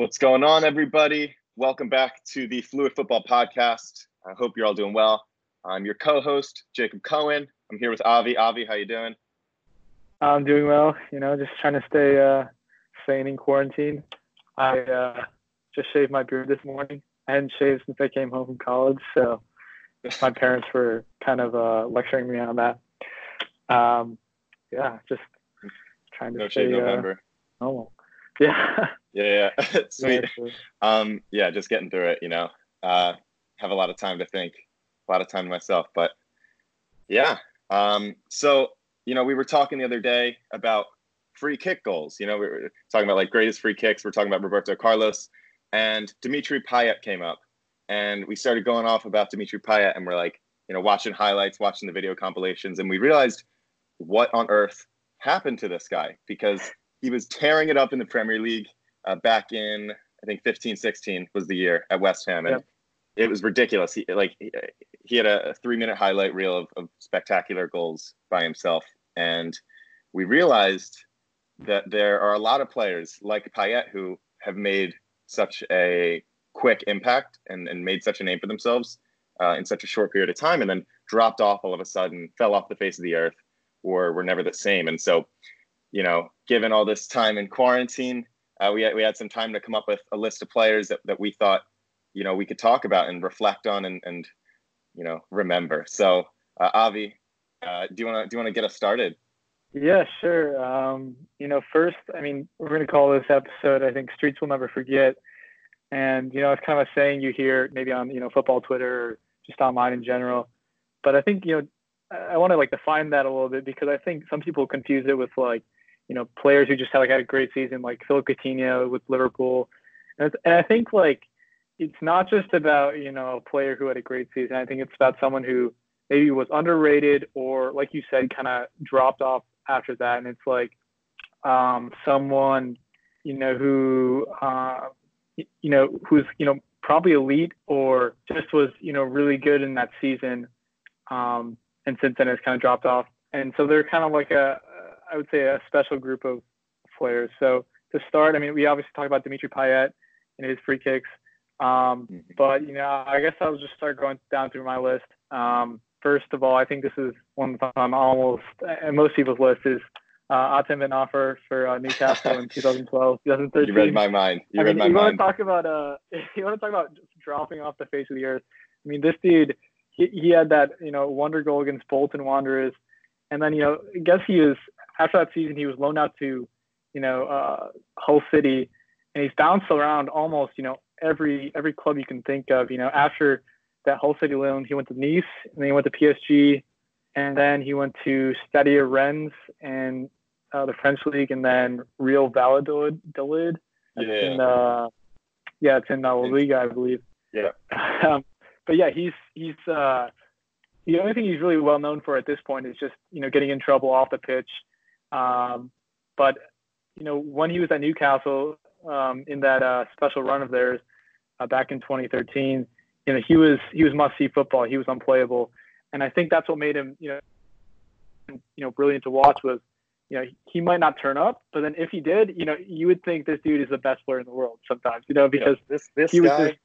What's going on, everybody? Welcome back to the Fluid Football Podcast. I hope you're all doing well. I'm your co-host, Jacob Cohen. I'm here with Avi. Avi, how you doing? I'm doing well. You know, just trying to stay uh, sane in quarantine. I uh, just shaved my beard this morning. I hadn't shaved since I came home from college, so my parents were kind of uh, lecturing me on that. Um, yeah, just trying to no stay. Uh, normal. Yeah. Yeah, yeah. Sweet. Um, yeah, just getting through it, you know. Uh, have a lot of time to think, a lot of time to myself. But yeah. Um, so, you know, we were talking the other day about free kick goals. You know, we were talking about like greatest free kicks. We're talking about Roberto Carlos and Dimitri Payet came up. And we started going off about Dimitri Payet and we're like, you know, watching highlights, watching the video compilations, and we realized what on earth happened to this guy because he was tearing it up in the Premier League uh, back in I think 15, 16 was the year at West Ham, and Yep. it was ridiculous. He like he, had a, three minute highlight reel of, of spectacular goals by himself, and we realized that there are a lot of players like Payet who have made such a quick impact and, and made such a name for themselves uh, in such a short period of time, and then dropped off all of a sudden, fell off the face of the earth, or were never the same. And so, you know, given all this time in quarantine, uh, we had, we had some time to come up with a list of players that, that we thought, you know, we could talk about and reflect on and, and you know, remember. So, uh, Avi, uh, do you want to do you want to get us started? Yeah, sure. Um, you know, first, I mean, we're going to call this episode, I think, Streets Will Never Forget. And, you know, it's kind of a saying you hear maybe on, you know, football Twitter or just online in general. But I think, you know, I, want to like define that a little bit because I think some people confuse it with like, you know, players who just had like had a great season, like Philip Coutinho with Liverpool. And, and I think like it's not just about, you know, a player who had a great season. I think it's about someone who maybe was underrated or, like you said, kind of dropped off after that. And it's like um, someone, you know, who, uh, you know, who's, you know, probably elite or just was, you know, really good in that season. Um, and since then has kind of dropped off. And so they're kind of like a, I would say a special group of players. So to start, I mean, we obviously talked about Dimitri Payet and his free kicks. Um, but you know, I guess I'll just start going down through my list. Um, first of all, I think this is one on almost and most people's list is uh, Hatem Ben Arfa for uh, Newcastle in 2012, 2013. You read my mind. You I read mean, my you want to talk about uh, you want to talk about dropping off the face of the earth. I mean, this dude, he, he had that you know wonder goal against Bolton Wanderers, and then you know, I guess he was after that season he was loaned out to, you know, uh, Hull City, and he's bounced around almost you know every every club you can think of. You know, after that Hull City loan, he went to Nice, and then he went to PSG, and then he went to Stade Rennes and uh, the French league, and then Real Valladolid. It's Yeah. in uh, yeah, it's in uh, La Liga, I believe. Yeah. um, but yeah, he's he's uh, the only thing he's really well known for at this point is just you know getting in trouble off the pitch. Um, but you know when he was at Newcastle um, in that uh, special run of theirs uh, back in 2013, you know he was he was must see football. He was unplayable, and I think that's what made him you know you know brilliant to watch was you know, he might not turn up, but then if he did, you know, you would think this dude is the best player in the world sometimes, you know, because this this he was guy. just-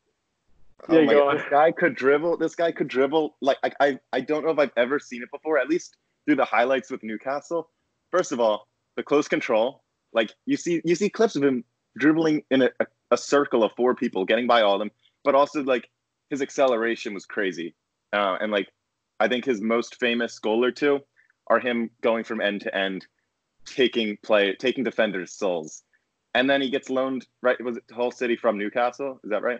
oh Yeah, my God, this guy could dribble. This guy could dribble. Like I, I, I don't know if I've ever seen it before. At least through the highlights with Newcastle. First of all, the close control. Like you see, you see clips of him dribbling in a, a, circle of four people, getting by all of them. But also like his acceleration was crazy. Uh, and like I think his most famous goal or two are him going from end to end, taking play, taking defenders' souls. And then he gets loaned right. Was it Hull City from Newcastle? Is that right?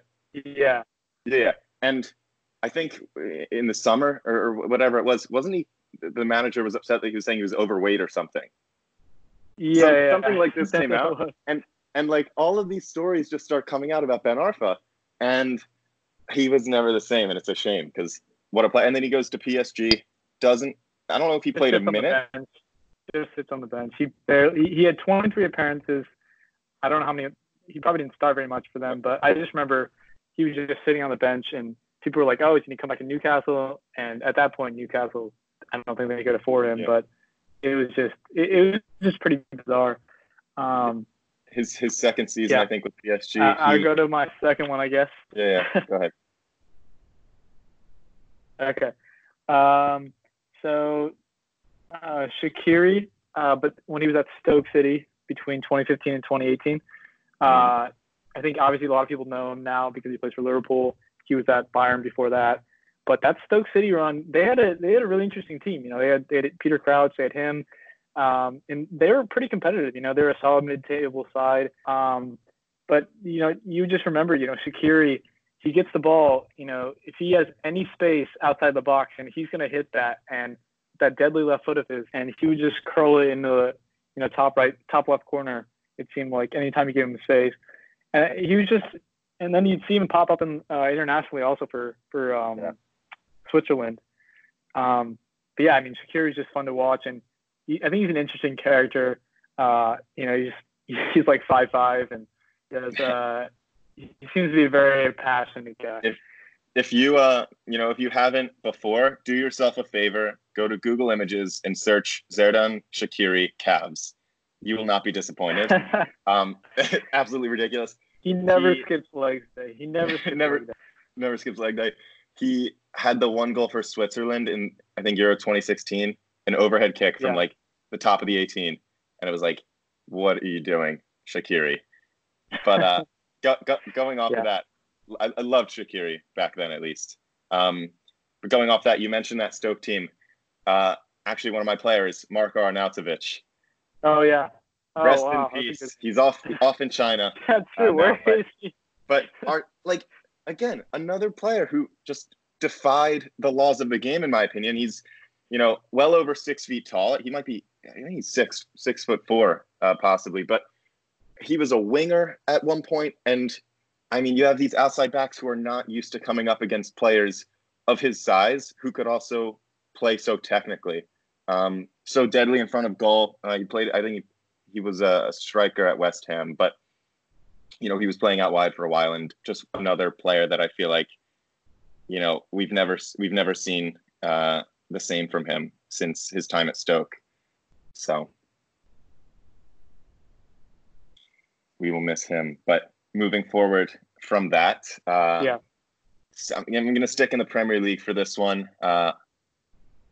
yeah, Yeah, and I think in the summer or, or whatever it was, wasn't he? The manager was upset that he was saying he was overweight or something. yeah, Some- yeah. something like this came out. and And like all of these stories just start coming out about Ben Arfa, and he was never the same, and it's a shame because what a play. And then he goes to PSG, doesn't. I don't know if he Just played a sits on the minute. Just sits on the bench. He barely. He had 23 appearances. I don't know how many. He probably didn't start very much for them, but I just remember he was just sitting on the bench, and people were like, "Oh, can he come back to Newcastle?" And at that point, Newcastle, I don't think they could afford him, Yeah. but it was just it, it was just pretty bizarre. Um, his his second season, Yeah. I think, with PSG. He- go to my second one, I guess. yeah, yeah. Go ahead. Okay. Um, so uh, Shaqiri, uh, but when he was at Stoke City between 2015 and 2018, uh, I think obviously a lot of people know him now because he plays for Liverpool. He was at Bayern before that. But that Stoke City run, they had a they had a really interesting team. You know, they had they had Peter Crouch, they had him, um, and they were pretty competitive. You know, they're a solid mid-table side. Um, but you know, you just remember, you know, Shaqiri, he gets the ball, you know, if he has any space outside the box and he's going to hit that and that deadly left foot of his, and he would just curl it into the, you know, top right, top left corner. It seemed like anytime you gave him space, and he was just, and then you'd see him pop up in uh, internationally also for for um, Yeah. Switzerland. Um, but yeah, I mean, Shaqiri is just fun to watch, and he, I think he's an interesting character. Uh, you know, he's he's like five five and uh, he seems to be a very passionate guy. If- If you uh, you know, if you haven't before, do yourself a favor. Go to Google Images and search Xherdan Shaqiri calves. You will not be disappointed. Um, absolutely ridiculous. he never He- skips legs day. He never skips Never- leg day. Never skips leg day. He had the one goal for Switzerland in I think Euro 2016, an overhead kick from Yeah. like the top of the 18, and it was like, what are you doing, Shaqiri? But uh, go, go, going off Yeah. of that, I, I loved Shaqiri back then at least. Um, but going off that, you mentioned that Stoke team. Uh, actually, one of my players, Marko Arnautovic. Oh yeah. Oh Rest wow. in peace. He's off off in China. That's Uh, true. no, Where but- is he? but are like again another player who just defied the laws of the game in my opinion. He's you know well over six feet tall. He might be i think he's six six foot four uh, possibly but he was a winger at one point. And i mean you have these outside backs who are not used to coming up against players of his size who could also play so technically. Um, so deadly in front of goal. Uh, he played i think he, he was a striker at west ham but you know, he was playing out wide for a while, and just another player that I feel like, you know, we've never we've never seen uh, the same from him since his time at Stoke. So we will miss him. But moving forward from that, uh, Yeah. so I'm, I'm going to stick in the Premier League for this one. Uh,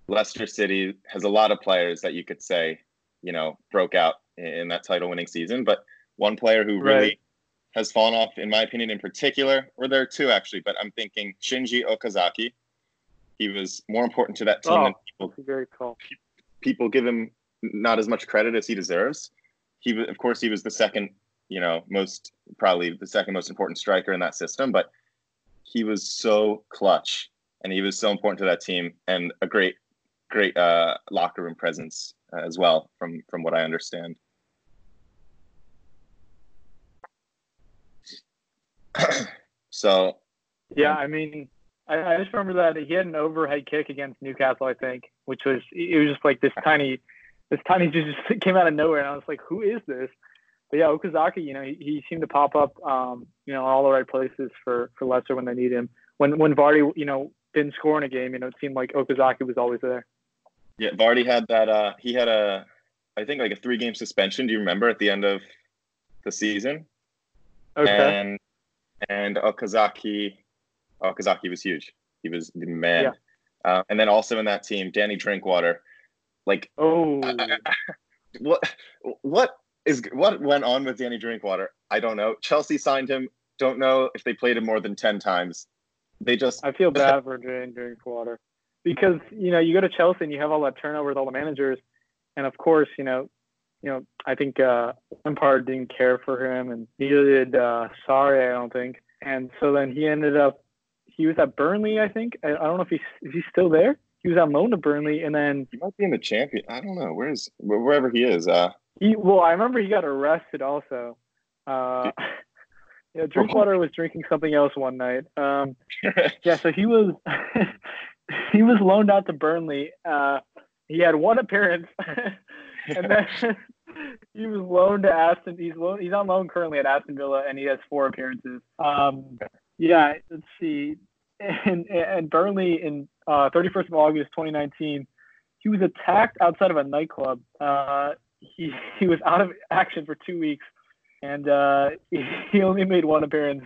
Leicester City has a lot of players that you could say, you know, broke out in, that title-winning season, but one player who really Right. Has fallen off, in my opinion, in particular, or there are two actually, but I'm thinking Shinji Okazaki. He was more important to that team Oh. than people very cool. people give him not as much credit as he deserves. He, of course, he was the second, you know, most probably the second most important striker in that system, but he was so clutch and he was so important to that team and a great, great uh, locker room presence uh, as well, from from what I understand. So Yeah, I mean, I, I just remember that he had an overhead kick against Newcastle, I think, which was it was just like this tiny, this tiny just came out of nowhere, and I was like, who is this? But yeah, Okazaki, you know, he, he seemed to pop up, um, you know, in all the right places for for Leicester when they need him. When when Vardy, you know, didn't score in a game, you know, it seemed like Okazaki was always there. yeah, Vardy had that. Uh, he had a, I think like a three game suspension. Do you remember at the end of the season? Okay. And and Okazaki, Okazaki was huge. He was the man. Uh, and then also in that team, Danny Drinkwater. Like oh, what what is what went on with Danny Drinkwater? I don't know. Chelsea signed him. Don't know if they played him more than ten times. They just I feel bad for Drain Drinkwater because you know you go to Chelsea and you have all that turnover with all the managers, and of course you know, you know I think uh, Lampard didn't care for him, and neither did uh, Sarri, I don't think. And so then he ended up he was at Burnley, I think. I, I don't know if he's is he still there. He was at loan to Burnley, and then he might be in the champion. I don't know. Where's wherever he is. Uh he well I remember he got arrested also. Uh, yeah, Drinkwater was drinking something else one night. Um, Yeah, so he was he was loaned out to Burnley. Uh, he had one appearance, and then he was loaned to Aston. He's loan, he's on loan currently at Aston Villa, and he has four appearances. Um, yeah, let's see. And and Burnley in uh, 31st of August 2019, he was attacked outside of a nightclub. Uh, he he was out of action for two weeks, and uh, he only made one appearance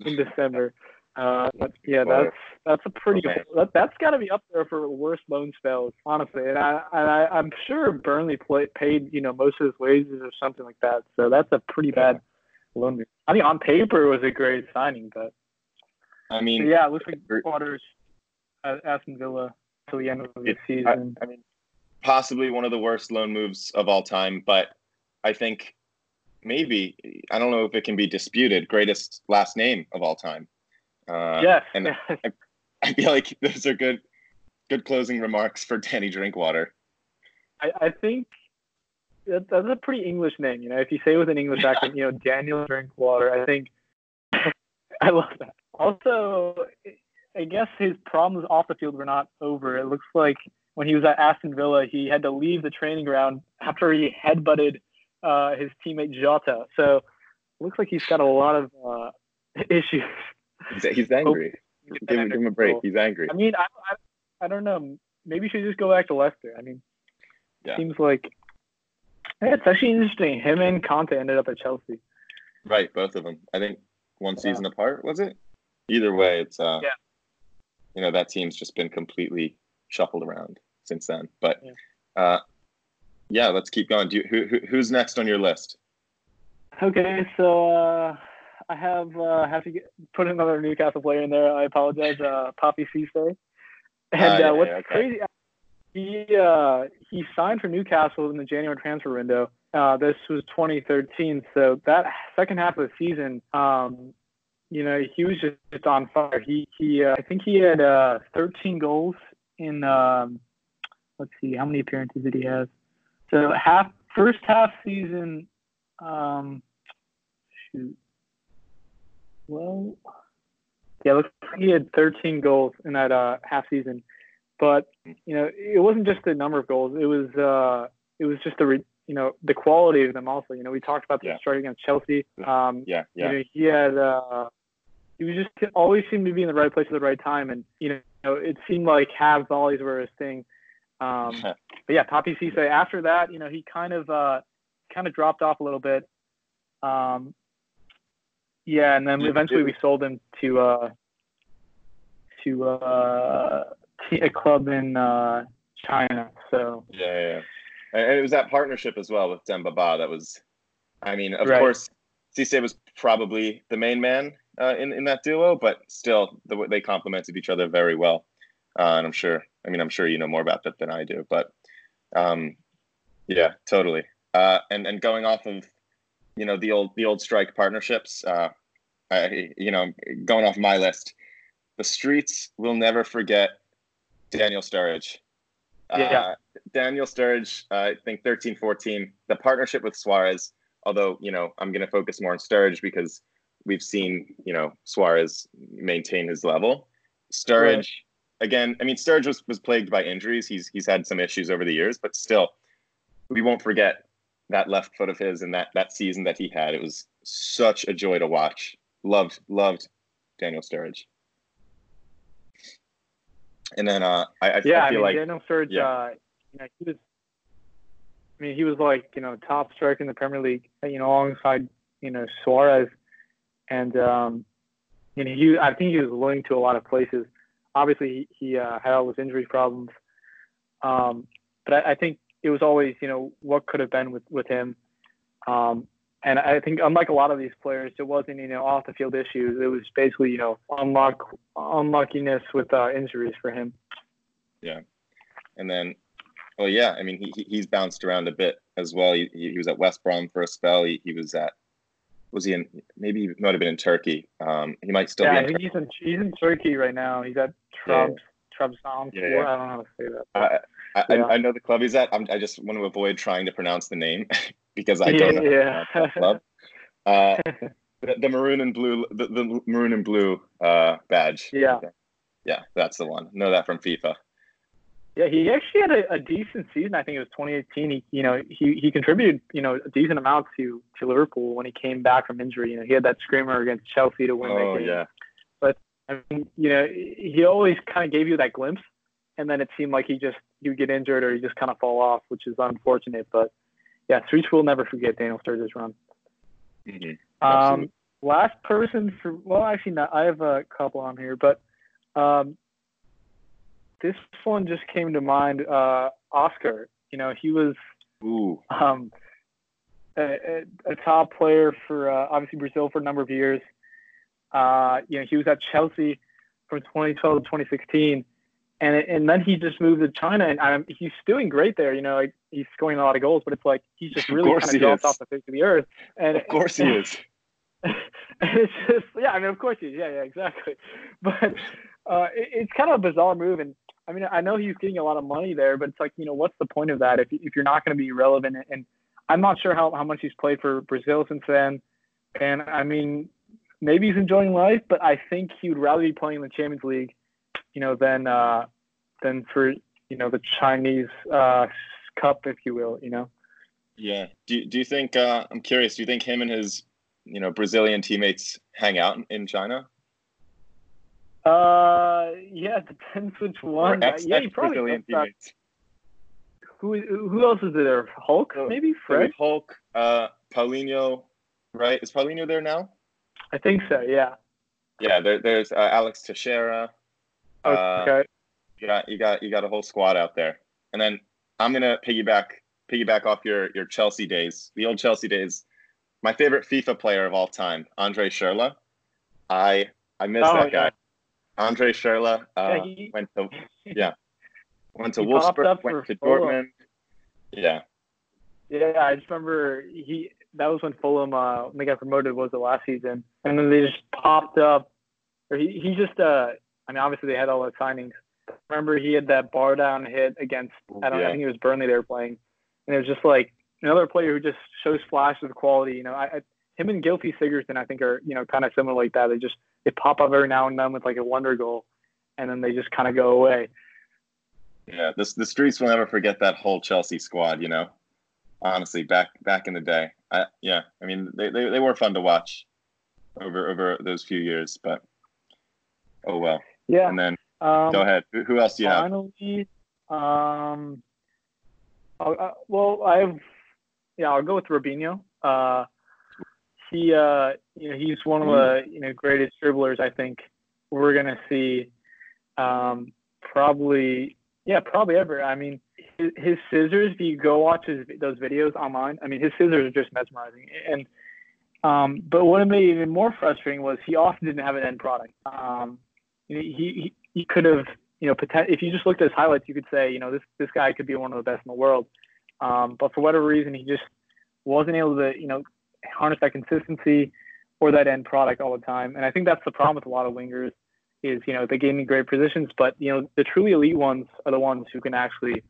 in December. Uh, yeah, that's that's a pretty that, that's got to be up there for worst loan spells, honestly. And I, I I'm sure Burnley play, paid you know most of his wages or something like that. So that's a pretty bad loan. I mean, on paper it was a great signing, but I mean, yeah, it looks like Waters at Aston Villa till the end of the season. I, I mean, possibly one of the worst loan moves of all time, but I think maybe I don't know if it can be disputed. Greatest last name of all time. Uh, yes, and. I, I, feel like those are good, good closing remarks for Danny Drinkwater. I, I think that, that's a pretty English name. You know, if you say with an English yeah. accent, you know, Daniel Drinkwater. I think I love that. Also, I guess his problems off the field were not over. It looks like when he was at Aston Villa, he had to leave the training ground after he headbutted uh, his teammate Jota. So looks like he's got a lot of uh, issues. He's, he's angry. Give him, give him a break. He's angry. I mean, I, I, I don't know. Maybe he should just go back to Leicester. I mean, yeah. seems like yeah, it's actually interesting. Him and Conte ended up at Chelsea. Right, both of them. I think one season yeah. apart. Was it? Either way, it's uh, yeah. You know that team's just been completely shuffled around since then. But yeah, uh, yeah let's keep going. Do you, who, who, who's next on your list? Okay, so uh, I have uh, have to get, put another Newcastle player in there. I apologize, uh, Papiss Cisse. And uh, yeah, what's yeah, okay. crazy, he uh, he signed for Newcastle in the January transfer window. Uh, this was 2013, so that second half of the season, um, you know, he was just, just on fire. He he, uh, I think he had uh, 13 goals in. Um, let's see, how many appearances did he have? So half first half season. Um, shoot. Well, yeah, looks like he had 13 goals in that uh, half season, but you know it wasn't just the number of goals. It was uh, it was just the you know the quality of them also. You know we talked about the yeah. strike against Chelsea. Um, yeah, yeah. You know, he had uh, he was just always seemed to be in the right place at the right time, and you know it seemed like half volleys were his thing. Um, but yeah, Papiss Cisse. After that, you know he kind of uh, kind of dropped off a little bit. Um, yeah, and then eventually we sold him to uh, to uh, a club in uh, China. So yeah, yeah, and it was that partnership as well with Demba Ba that was. I mean, of right. course, Cisse was probably the main man uh, in in that duo, but still, the, they complemented each other very well. Uh, and I'm sure. I mean, I'm sure you know more about that than I do, but um, yeah, totally. Uh, and and going off of you know the old the old strike partnerships. Uh, I, you know, going off my list, the streets will never forget Daniel Sturridge. Yeah. Uh, Daniel Sturridge, uh, I think 13 14, the partnership with Suarez, although, you know, I'm going to focus more on Sturridge because we've seen, you know, Suarez maintain his level. Sturridge, right. again, I mean, Sturridge was, was plagued by injuries. He's, he's had some issues over the years, but still, we won't forget that left foot of his and that that season that he had. It was such a joy to watch. Loved loved Daniel Sturridge. And then uh, I, I, yeah, I feel mean, like Daniel Sturridge, yeah. uh, you know, he was. I mean, he was like you know top striker in the Premier League, you know, alongside you know Suarez, and um, you know he I think he was linked to a lot of places. Obviously, he, he uh, had all his injury problems, um, but I, I think it was always, you know, what could have been with with him. Um, and I think unlike a lot of these players, it wasn't, you know, off the field issues. It was basically, you know, unluck unluckiness with uh, injuries for him. Yeah, and then, well, yeah, I mean, he he's bounced around a bit as well. He, he was at West Brom for a spell. He, he was at was he in maybe he might have been in Turkey. Um, he might still yeah, be. Yeah, he's in he's in Turkey right now. He's at Trubs yeah. Trabzonspor. Yeah, yeah. I don't know how to say that. I, yeah. I, I, know the club he's at. I'm, i just want to avoid trying to pronounce the name because I don't know yeah. that club. Uh, the, the, maroon and blue, the, the maroon and blue uh, badge. Yeah, yeah, that's the one. Know that from FIFA. Yeah, he actually had a, a, decent season. I think it was 2018. He, you know, he, he contributed, you know, a decent amount to to Liverpool when he came back from injury. You know, he had that screamer against Chelsea to win oh, that game. yeah. But I mean, you know, he always kind of gave you that glimpse, and then it seemed like he just he would get injured or he just kind of fall off, which is unfortunate. But yeah, Streets will never forget Daniel Sturridge's run. Mm-hmm. Um, last person for well, actually, not. I have a couple on here, but um, this one just came to mind. Uh, Oscar, you know, he was Ooh. um, a, a, top player for uh, obviously Brazil for a number of years. Uh, you know, he was at Chelsea from 2012 to 2016, and and then he just moved to China, and um, he's doing great there. You know, like, he's scoring a lot of goals, but it's like he's just really kind of dropped off the face of the earth. And of course he is. and it's just yeah, I mean, of course he is. Yeah, yeah, exactly. But uh, it, it's kind of a bizarre move, and I mean, I know he's getting a lot of money there, but it's like you know, what's the point of that if if you're not going to be relevant? And I'm not sure how how much he's played for Brazil since then. And I mean, maybe he's enjoying life, but I think he would rather be playing in the Champions League, you know, than uh, than for you know the Chinese uh, Cup, if you will, you know. Yeah. Do Do you think? Uh, I'm curious. Do you think him and his you know Brazilian teammates hang out in China? Uh, yeah, depends which one. Ex, yeah, he probably Brazilian teammates. Who who else is there? Hulk, so, maybe Fred. Hulk, uh, Paulinho, right? Is Paulinho there now? I think so. Yeah. Yeah. There, there's uh, Alex Teixeira. Uh, okay. Uh, you got you got you got a whole squad out there, and then I'm gonna piggyback piggyback off your your Chelsea days, the old Chelsea days. My favorite FIFA player of all time, Andre Schurrle. I I miss oh, that guy. Yeah. Andre Schurrle uh, yeah, he, went to yeah went to Wolfsburg, went to Fulham. Dortmund. Yeah. Yeah, I just remember he. That was when Fulham uh, when they got promoted was the last season, and then they just popped up. Or he he just uh I mean obviously they had all the signings. Remember he had that bar down hit against I don't yeah. know I think it was Burnley they were playing, and it was just like another player who just shows flashes of quality. You know, I, I him and Gylfi Sigurdsson I think are you know kind of similar like that. They just they pop up every now and then with like a wonder goal, and then they just kind of go away. Yeah, this the streets will never forget that whole Chelsea squad. You know, honestly, back back in the day. I, yeah, I mean they, they, they were fun to watch over over those few years, but oh well. Yeah. And then um, go ahead. Who, who else do you finally, have? um, uh, well, I have yeah, I'll go with Robinho. Uh, he uh, you know he's one of the you know greatest dribblers I think we're gonna see. Um, probably yeah, probably ever. I mean, his, his scissors. If you go watch his those videos online, I mean, his scissors are just mesmerizing. And um, but what made it even more frustrating was he often didn't have an end product. Um, he he he could have you know if you just looked at his highlights, you could say you know this this guy could be one of the best in the world. Um, but for whatever reason, he just wasn't able to you know harness that consistency or that end product all the time. And I think that's the problem with a lot of wingers is you know they gain in great positions, but you know the truly elite ones are the ones who can actually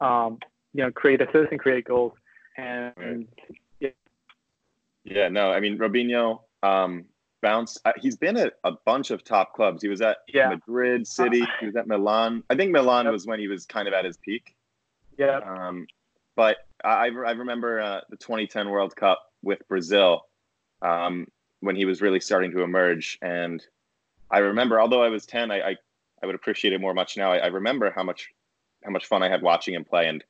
um, you know create assists and create goals. And, and yeah. yeah, no, I mean Robinho um, bounced. Uh, he's been at a bunch of top clubs. He was at yeah. Madrid City. He was at Milan. I think Milan yep. was when he was kind of at his peak. Yeah. Um, but I, I remember uh, the 2010 World Cup with Brazil um, when he was really starting to emerge and I remember, although I was 10, I, I, I would appreciate it more much now. I, I, remember how much, how much fun I had watching him play and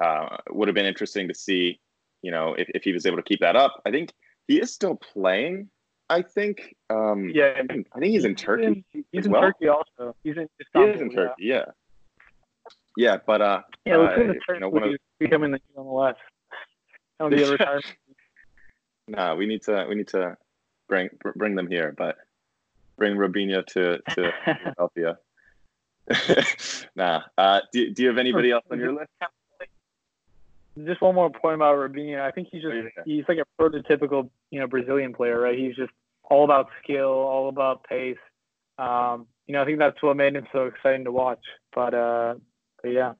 uh, would have been interesting to see, you know, if, if he was able to keep that up. I think he is still playing. I think. Um, yeah, I think, I think he's in Turkey. He's in, he's in well. Turkey also. He's in. Istanbul, he is in Turkey. Yeah. Yeah, but uh, yeah, uh, the you know, one of, becoming the MLS. That'll be a retirement. nah, we need to we need to bring bring them here, but bring Robinho to to Philadelphia. nah. Uh, do, do you have anybody else on your list? Just one more point about Robinho. I think he's just he's like a prototypical you know Brazilian player, right? He's just all about skill, all about pace. Um, you know, I think that's what made him so exciting to watch. But, uh, but yeah.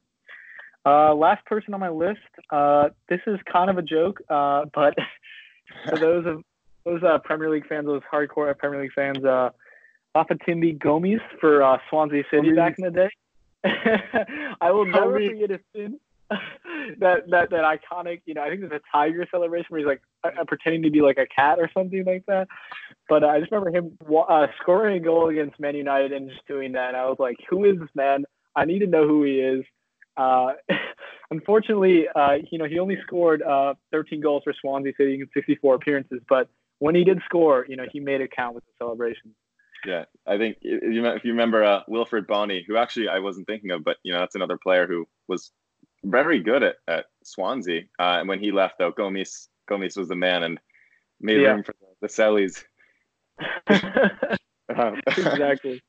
Uh, last person on my list. Uh, this is kind of a joke, uh, but for those of those uh, Premier League fans, those hardcore Premier League fans, uh, Bafétimbi Gomis for uh, Swansea City back in the day. I will never forget his sin. that that that iconic, you know, I think there's a tiger celebration where he's like uh, pretending to be like a cat or something like that. But uh, I just remember him uh, scoring a goal against Man United and just doing that. And I was like, who is this man? I need to know who he is. Uh, unfortunately, uh, you know, he only scored uh, 13 goals for Swansea City in 64 appearances, but when he did score, you know, he made it count with the celebrations. Yeah, I think if you remember uh, Wilfried Bony, who actually I wasn't thinking of, but you know that's another player who was very good at, at Swansea. Uh, and when he left, though, Gomis Gomis was the man and made yeah. room for the, the Sellies. um, exactly.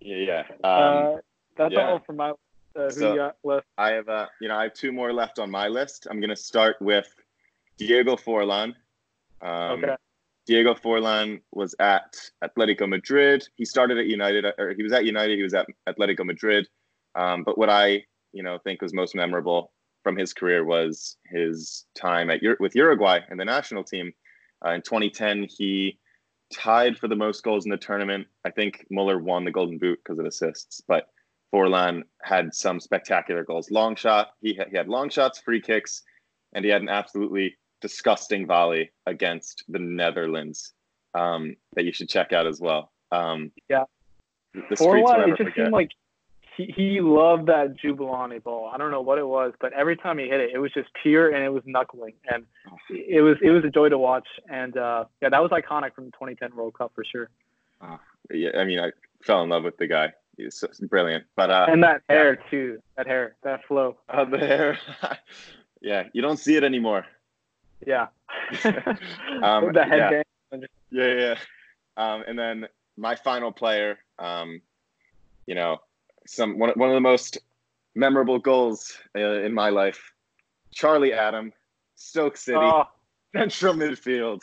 Yeah, yeah. Uh, um, uh, that's yeah. all for my. Uh, who so you got left? I have, uh, you know, I have two more left on my list. I'm going to start with Diego Forlan. Um, okay. Diego Forlan was at Atletico Madrid. He started at United, or he was at United. He was at Atletico Madrid. Um, but what I, you know, think was most memorable from his career was his time at with Uruguay and the national team. Uh, in 2010, he tied for the most goals in the tournament. I think Muller won the Golden Boot because of assists, but Forlan had some spectacular goals. Long shot, he had, he had long shots, free kicks, and he had an absolutely disgusting volley against the Netherlands um, that you should check out as well. Um, yeah, Forlan, it just forget. seemed like he, he loved that Jabulani ball. I don't know what it was, but every time he hit it, it was just pure and it was knuckling, and it was it was a joy to watch. And uh, yeah, that was iconic from the 2010 World Cup for sure. Oh, yeah, I mean, I fell in love with the guy. He's so brilliant. But uh, and that hair yeah. too, that hair, that flow. Uh, the hair. yeah, you don't see it anymore. Yeah. um, the headband. Yeah, yeah. yeah. Um, and then my final player, um, you know, some one, one of the most memorable goals uh, in my life. Charlie Adam, Stoke City, oh. central midfield.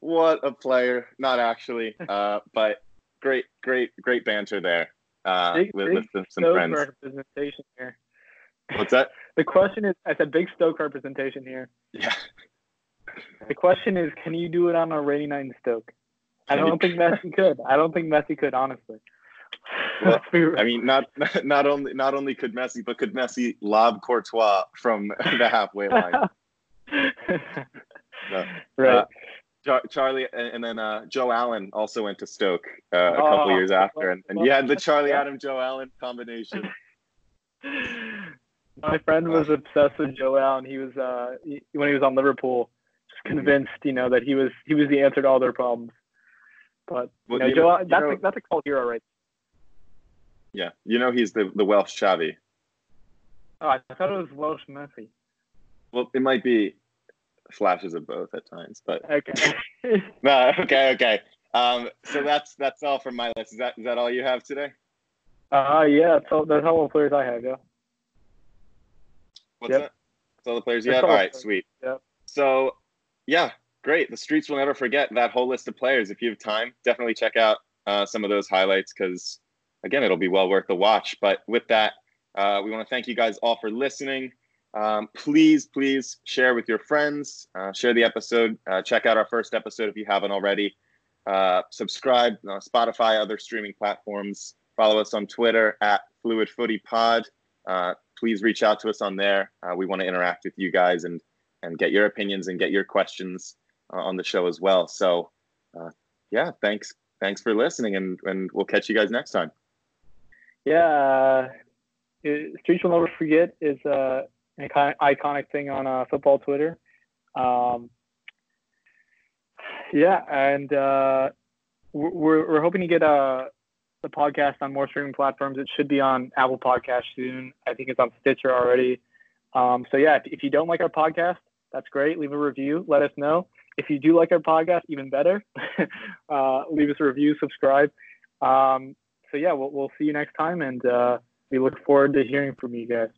What a player! Not actually, uh, but great, great, great banter there uh, big, with, big with some friends. Representation here. What's that? the question is, I said big Stoke representation here. Yeah. The question is, can you do it on a rainy night in Stoke? I don't think Messi could. I don't think Messi could, honestly. Well, I mean, not not only not only could Messi, but could Messi lob Courtois from the halfway line? no. Right. Uh, Charlie, and then uh, Joe Allen also went to Stoke uh, a couple oh, years after, and, and you had the Charlie Adam Joe Allen combination. My friend was obsessed with Joe Allen. He was uh, he, when he was on Liverpool, just convinced, you know, that he was he was the answer to all their problems. But you well, know, you Joe, know, that's know, a, that's a cult hero, right? Yeah, you know he's the the Welsh Xavi. Oh, I thought it was Welsh Messi. Well, it might be flashes of both at times, but okay. no, okay, okay. Um, so that's that's all from my list. Is that is that all you have today? Uh yeah, that's all, that's all the players I have. Yeah. What's yep. that? That's all the players you that's have. All right, sweet. Yeah. So, yeah, great. The streets will never forget that whole list of players. If you have time, definitely check out uh, some of those highlights because again, it'll be well worth the watch. But with that, uh, we want to thank you guys all for listening. Um, please, please share with your friends, uh, share the episode, uh, check out our first episode if you haven't already. Uh, subscribe, uh, Spotify, other streaming platforms. Follow us on Twitter at Fluid Footy Pod. Uh, please reach out to us on there. we want to interact with you guys and and get your opinions and get your questions on the show as well. So, yeah, thanks, thanks for listening, and and we'll catch you guys next time yeah, uh, Streets will never forget is uh, an iconic thing on uh, football Twitter. Um, yeah, and uh, we're we're hoping to get uh, the podcast on more streaming platforms. It should be on Apple Podcast soon. I think it's on Stitcher already. Um, so yeah, if, if you don't like our podcast, that's great. Leave a review. Let us know. If you do like our podcast, even better. uh, leave us a review, subscribe. Um, so yeah, we'll, we'll see you next time, and uh, we look forward to hearing from you guys.